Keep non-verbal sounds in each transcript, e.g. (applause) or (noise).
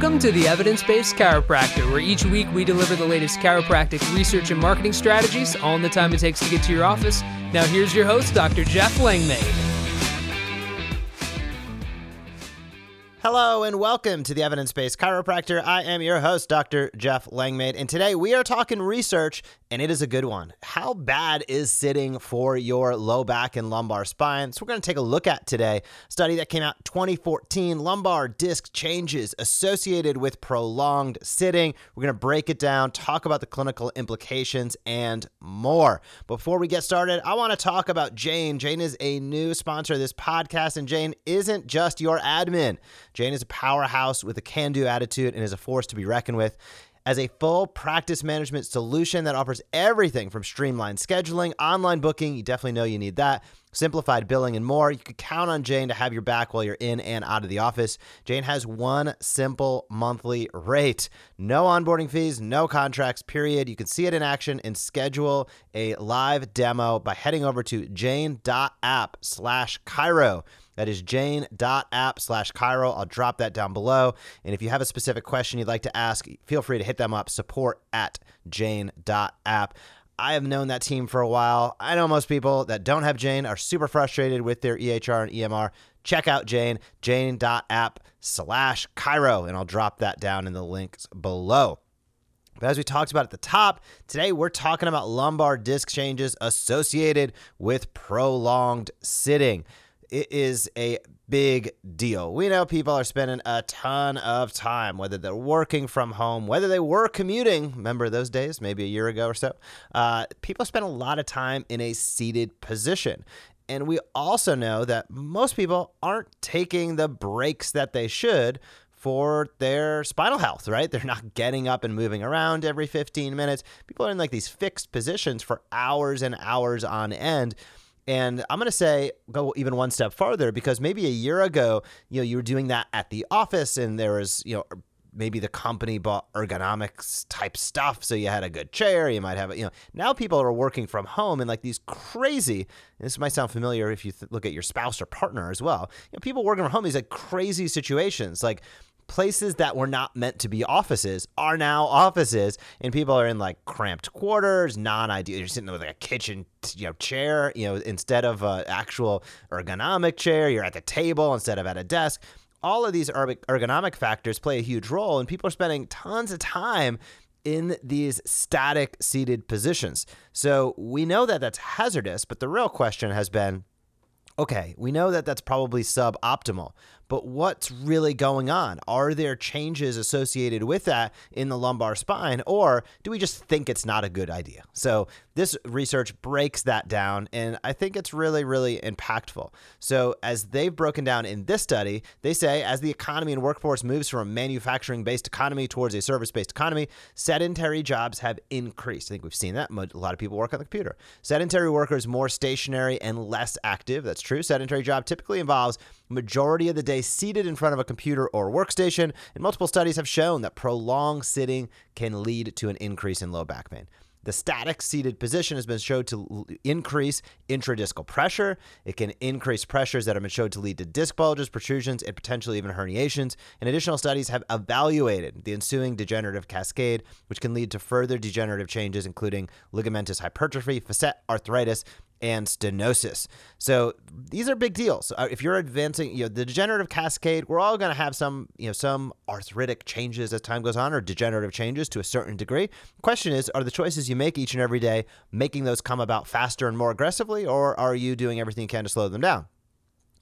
Welcome to the Evidence Based Chiropractor, where each week we deliver the latest chiropractic research and marketing strategies, all in the time it takes to get to your office. Now, here's your host, Dr. Jeff Langmaid. Hello and welcome to the Evidence Based Chiropractor. I am your host, Dr. Jeff Langmaid, and today we are talking research, and it is a good one. How bad is sitting for your low back and lumbar spine? So, we're going to take a look at today study that came out 2014 lumbar disc changes associated with prolonged sitting. We're going to break it down, talk about the clinical implications, and more. Before we get started, I want to talk about Jane. Jane is a new sponsor of this podcast, and Jane isn't just your admin. Jane is a powerhouse with a can do attitude and is a force to be reckoned with. As a full practice management solution that offers everything from streamlined scheduling, online booking, you definitely know you need that, simplified billing, and more, you can count on Jane to have your back while you're in and out of the office. Jane has one simple monthly rate. No onboarding fees, no contracts, period. You can see it in action and schedule a live demo by heading over to jane.app slash chiro. That is jane.app slash chiro. I'll drop that down below. And if you have a specific question you'd like to ask, feel free to hit them up, support at jane.app. I have known that team for a while. I know most people that don't have Jane are super frustrated with their EHR and EMR. Check out Jane, jane.app slash chiro, and I'll drop that down in the links below. But as we talked about at the top, today we're talking about lumbar disc changes associated with prolonged sitting it is a big deal. We know people are spending a ton of time, whether they're working from home, whether they were commuting. Remember those days, maybe a year ago or so? Uh, people spend a lot of time in a seated position. And we also know that most people aren't taking the breaks that they should for their spinal health, right? They're not getting up and moving around every 15 minutes. People are in like these fixed positions for hours and hours on end. And I'm going to say go even one step farther because maybe a year ago, you know, you were doing that at the office and there was, you know, maybe the company bought ergonomics type stuff so you had a good chair you might have it you know now people are working from home and like these crazy this might sound familiar if you th- look at your spouse or partner as well you know people working from home these like crazy situations. Like places that were not meant to be offices are now offices, and people are in like cramped quarters, non-ideal. You're sitting with like a kitchen, you know, chair, you know, instead of an actual ergonomic chair. You're at the table instead of at a desk. All of these ergonomic factors play a huge role, and people are spending tons of time in these static seated positions. So we know that that's hazardous, but the real question has been okay, we know that that's probably suboptimal, but what's really going on? Are there changes associated with that in the lumbar spine, or do we just think it's not a good idea? So, this research breaks that down, and I think it's really, really impactful. So, as they've broken down in this study, they say as the economy and workforce moves from a manufacturing based economy towards a service based economy, sedentary jobs have increased. I think we've seen that. A lot of people work on the computer. Sedentary workers more stationary and less active. That's true. Sedentary job typically involves majority of the day seated in front of a computer or workstation, and multiple studies have shown that prolonged sitting can lead to an increase in low back pain. The static seated position has been shown to increase intradiscal pressure. It can increase pressures that have been shown to lead to disc bulges, protrusions, and potentially even herniations. And additional studies have evaluated the ensuing degenerative cascade, which can lead to further degenerative changes, including ligamentous hypertrophy, facet arthritis, and stenosis. So these are big deals. Uh, if you're advancing, you know, the degenerative cascade, we're all going to have some, you know, some arthritic changes as time goes on or degenerative changes to a certain degree. Question is, are the choices you make each and every day making those come about faster and more aggressively, or are you doing everything you can to slow them down?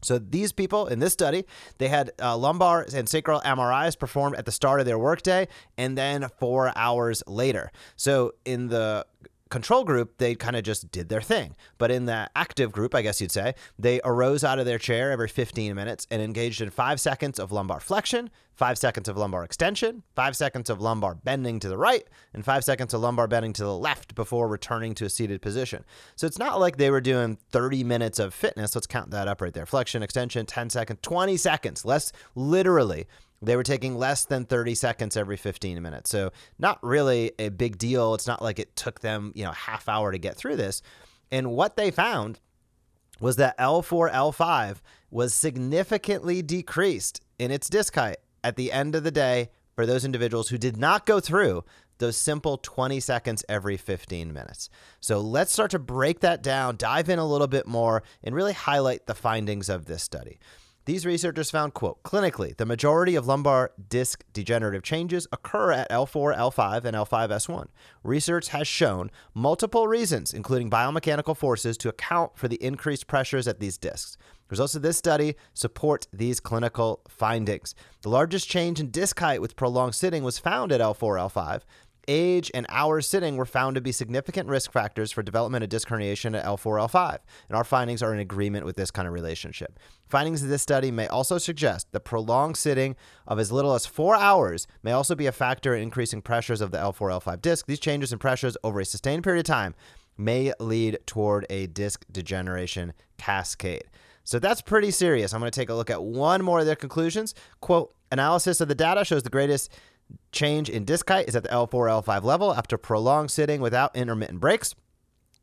So these people in this study, they had uh, lumbar and sacral MRIs performed at the start of their workday and then four hours later. So in the control group, they kind of just did their thing. But in the active group, I guess you'd say, they arose out of their chair every 15 minutes and engaged in five seconds of lumbar flexion, five seconds of lumbar extension, five seconds of lumbar bending to the right, and five seconds of lumbar bending to the left before returning to a seated position. So it's not like they were doing 30 minutes of fitness. Let's count that up right there. Flexion, extension, 10 seconds, 20 seconds, less literally they were taking less than 30 seconds every 15 minutes. So not really a big deal. It's not like it took them, you know, half hour to get through this. And what they found was that L4, L5 was significantly decreased in its disc height at the end of the day for those individuals who did not go through those simple 20 seconds every 15 minutes. So let's start to break that down, dive in a little bit more, and really highlight the findings of this study. These researchers found, quote, clinically, the majority of lumbar disc degenerative changes occur at L4, L5, and L5S1. Research has shown multiple reasons, including biomechanical forces, to account for the increased pressures at these discs. Results of this study support these clinical findings. The largest change in disc height with prolonged sitting was found at L4, L5, age, and hours sitting were found to be significant risk factors for development of disc herniation at L4, L5, and our findings are in agreement with this kind of relationship. Findings of this study may also suggest that prolonged sitting of as little as four hours may also be a factor in increasing pressures of the L4, L5 disc. These changes in pressures over a sustained period of time may lead toward a disc degeneration cascade. So that's pretty serious. I'm going to take a look at one more of their conclusions. Quote, analysis of the data shows the greatest change in disc height is at the L4, L5 level after prolonged sitting without intermittent breaks.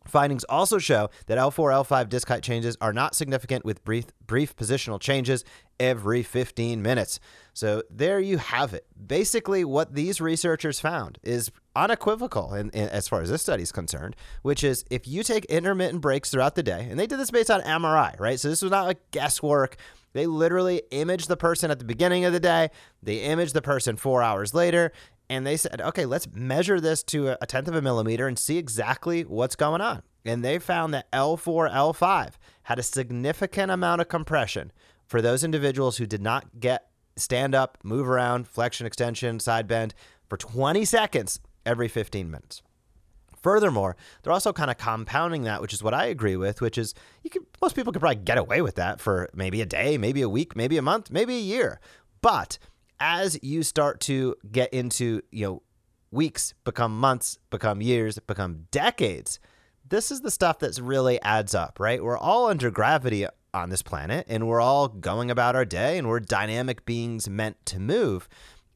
Findings also show that L4, L5 disc height changes are not significant with brief, brief positional changes every 15 minutes. So there you have it. Basically, what these researchers found is unequivocal in, in, as far as this study is concerned, which is if you take intermittent breaks throughout the day, and they did this based on MRI, right? So this was not like guesswork. They literally imaged the person at the beginning of the day, they imaged the person four hours later, and they said, okay, let's measure this to a tenth of a millimeter and see exactly what's going on. And they found that L4, L5 had a significant amount of compression for those individuals who did not get stand up, move around, flexion, extension, side bend for 20 seconds every 15 minutes. Furthermore, they're also kind of compounding that, which is what I agree with, which is you most people could probably get away with that for maybe a day, maybe a week, maybe a month, maybe a year. But as you start to get into, you know, weeks become months, become years, become decades, this is the stuff that's really adds up, right? We're all under gravity on this planet and we're all going about our day and we're dynamic beings meant to move.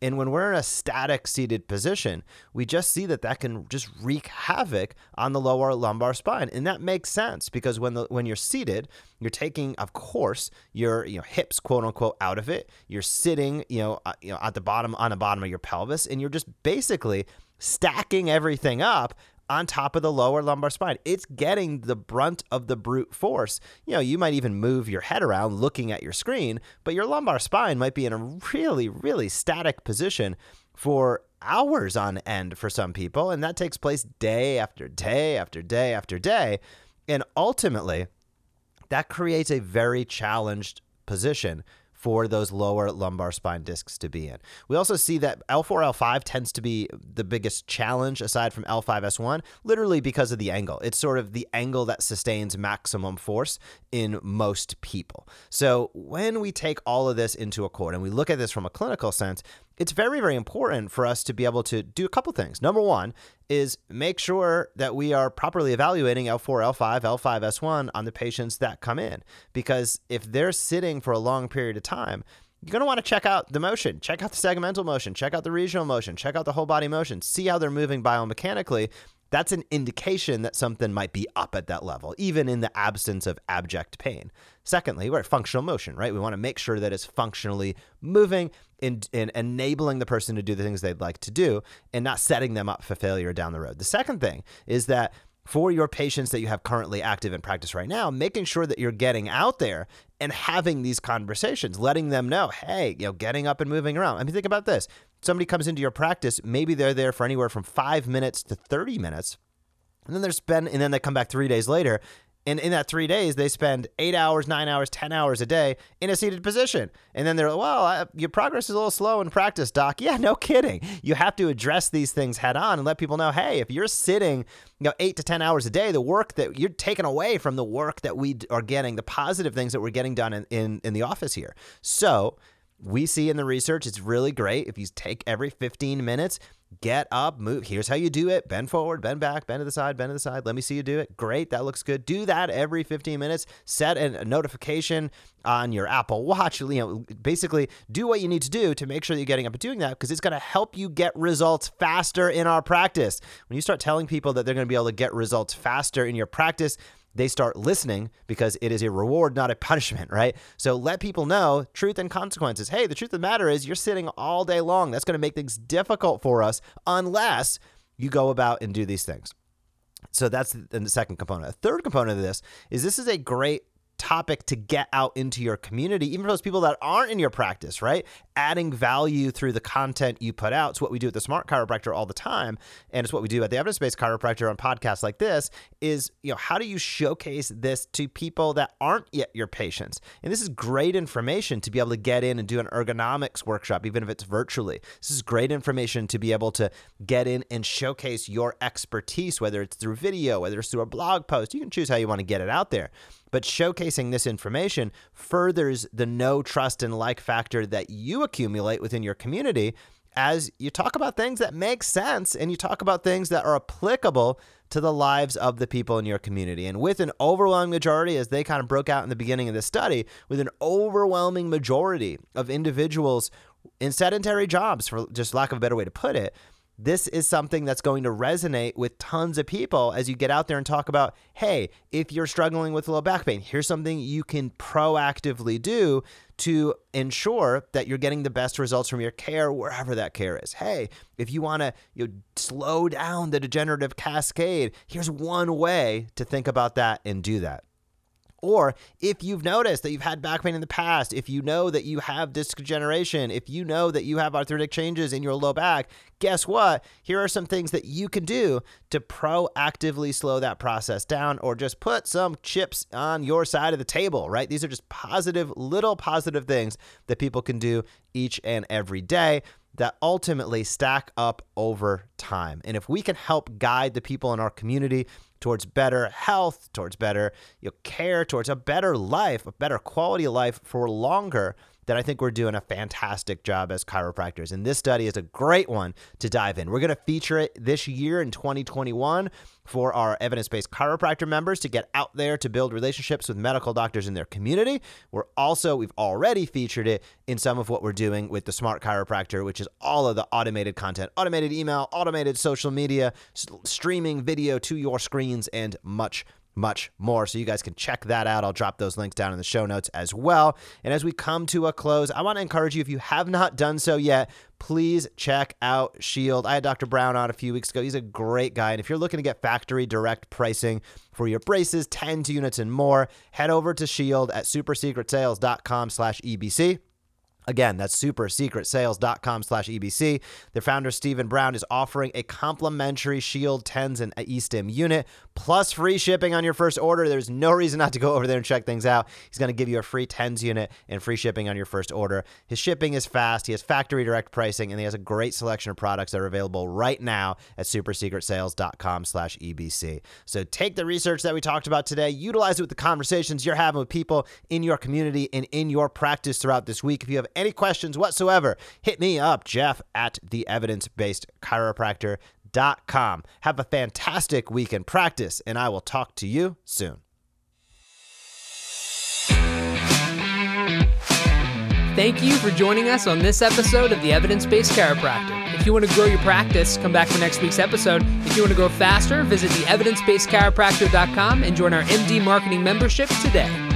And when we're in a static seated position, we just see that that can just wreak havoc on the lower lumbar spine. And that makes sense because when the when you're seated, you're taking of course your you know hips quote unquote out of it. You're sitting, you know, uh, you know at the bottom on the bottom of your pelvis and you're just basically stacking everything up on top of the lower lumbar spine. It's getting the brunt of the brute force. You know, you might even move your head around looking at your screen, but your lumbar spine might be in a really, really static position for hours on end for some people. And that takes place day after day after day after day. And ultimately, that creates a very challenged position for those lower lumbar spine discs to be in. We also see that L4, L5 tends to be the biggest challenge aside from L5S1, literally because of the angle. It's sort of the angle that sustains maximum force in most people. So when we take all of this into account and we look at this from a clinical sense, it's very, very important for us to be able to do a couple things. Number one is make sure that we are properly evaluating L4, L5, L5S1 on the patients that come in. Because if they're sitting for a long period of time, you're going to want to check out the motion, check out the segmental motion, check out the regional motion, check out the whole body motion, see how they're moving biomechanically that's an indication that something might be up at that level, even in the absence of abject pain. Secondly, we're at functional motion, right? We want to make sure that it's functionally moving and, and enabling the person to do the things they'd like to do and not setting them up for failure down the road. The second thing is that for your patients that you have currently active in practice right now, making sure that you're getting out there and having these conversations, letting them know, hey, you know, getting up and moving around. I mean, think about this. Somebody comes into your practice, maybe they're there for anywhere from five minutes to 30 minutes. And then they're spend, and then they come back three days later and in that three days, they spend eight hours, nine hours, 10 hours a day in a seated position. And then they're like, well, I, your progress is a little slow in practice, doc. (laughs) Yeah, no kidding. You have to address these things head on and let people know, hey, if you're sitting, you know, eight to 10 hours a day, the work that you're taking away from the work that we are getting, the positive things that we're getting done in, in, in the office here. So we see in the research, it's really great if you take every 15 minutes, get up, move. Here's how you do it bend forward, bend back, bend to the side, bend to the side. Let me see you do it. Great. That looks good. Do that every 15 minutes. Set a notification on your Apple Watch. You know, basically do what you need to do to make sure that you're getting up and doing that because it's going to help you get results faster in our practice. When you start telling people that they're going to be able to get results faster in your practice, they start listening because it is a reward, not a punishment, right? So let people know truth and consequences. Hey, the truth of the matter is you're sitting all day long. That's going to make things difficult for us unless you go about and do these things. So that's the second component. A third component of this is this is a great topic to get out into your community, even for those people that aren't in your practice, right? Adding value through the content you put out. It's what we do at the Smart Chiropractor all the time, and it's what we do at the Evidence Based Chiropractor on podcasts like this. Is you know how do you showcase this to people that aren't yet your patients? And this is great information to be able to get in and do an ergonomics workshop, even if it's virtually. This is great information to be able to get in and showcase your expertise, whether it's through video, whether it's through a blog post. You can choose how you want to get it out there. But showcasing this information furthers the know, trust, and like factor that you accumulate within your community as you talk about things that make sense and you talk about things that are applicable to the lives of the people in your community. And with an overwhelming majority, as they kind of broke out in the beginning of the study, with an overwhelming majority of individuals in sedentary jobs, for just lack of a better way to put it, this is something that's going to resonate with tons of people as you get out there and talk about hey, if you're struggling with low back pain, here's something you can proactively do to ensure that you're getting the best results from your care wherever that care is. Hey, if you want to you know, slow down the degenerative cascade, here's one way to think about that and do that. Or if you've noticed that you've had back pain in the past, if you know that you have disc degeneration, if you know that you have arthritic changes in your low back, guess what? Here are some things that you can do to proactively slow that process down or just put some chips on your side of the table, right? These are just positive, little positive things that people can do each and every day that ultimately stack up over time. And if we can help guide the people in our community towards better health, towards better you know, care, towards a better life, a better quality of life for longer, then I think we're doing a fantastic job as chiropractors. And this study is a great one to dive in. We're going to feature it this year in 2021 for our evidence based chiropractor members to get out there to build relationships with medical doctors in their community. We're also, we've already featured it in some of what we're doing with the Smart Chiropractor, which is all of the automated content, automated email, automated social media, streaming video to your screens, and much much more. So you guys can check that out. I'll drop those links down in the show notes as well. And as we come to a close, I want to encourage you if you have not done so yet, please check out Shield. I had Dr. Brown on a few weeks ago. He's a great guy. And if you're looking to get factory direct pricing for your braces, TENS units and more, head over to Shield at supersecretsales.com slash EBC. Again, that's supersecretsales.com slash EBC. Their founder, Stephen Brown, is offering a complimentary Shield TENS and eStim unit plus free shipping on your first order. There's no reason not to go over there and check things out. He's going to give you a free TENS unit and free shipping on your first order. His shipping is fast. He has factory direct pricing, and he has a great selection of products that are available right now at supersecretsales.com slash EBC. So take the research that we talked about today, utilize it with the conversations you're having with people in your community and in your practice throughout this week. If you have any questions whatsoever, hit me up, Jeff at the evidence based chiropractor.com. Have a fantastic week in practice, and I will talk to you soon. Thank you for joining us on this episode of the Evidence Based Chiropractor. If you want to grow your practice, come back for next week's episode. If you want to grow faster, visit the evidencebasedchiropractor.com and join our MD marketing membership today.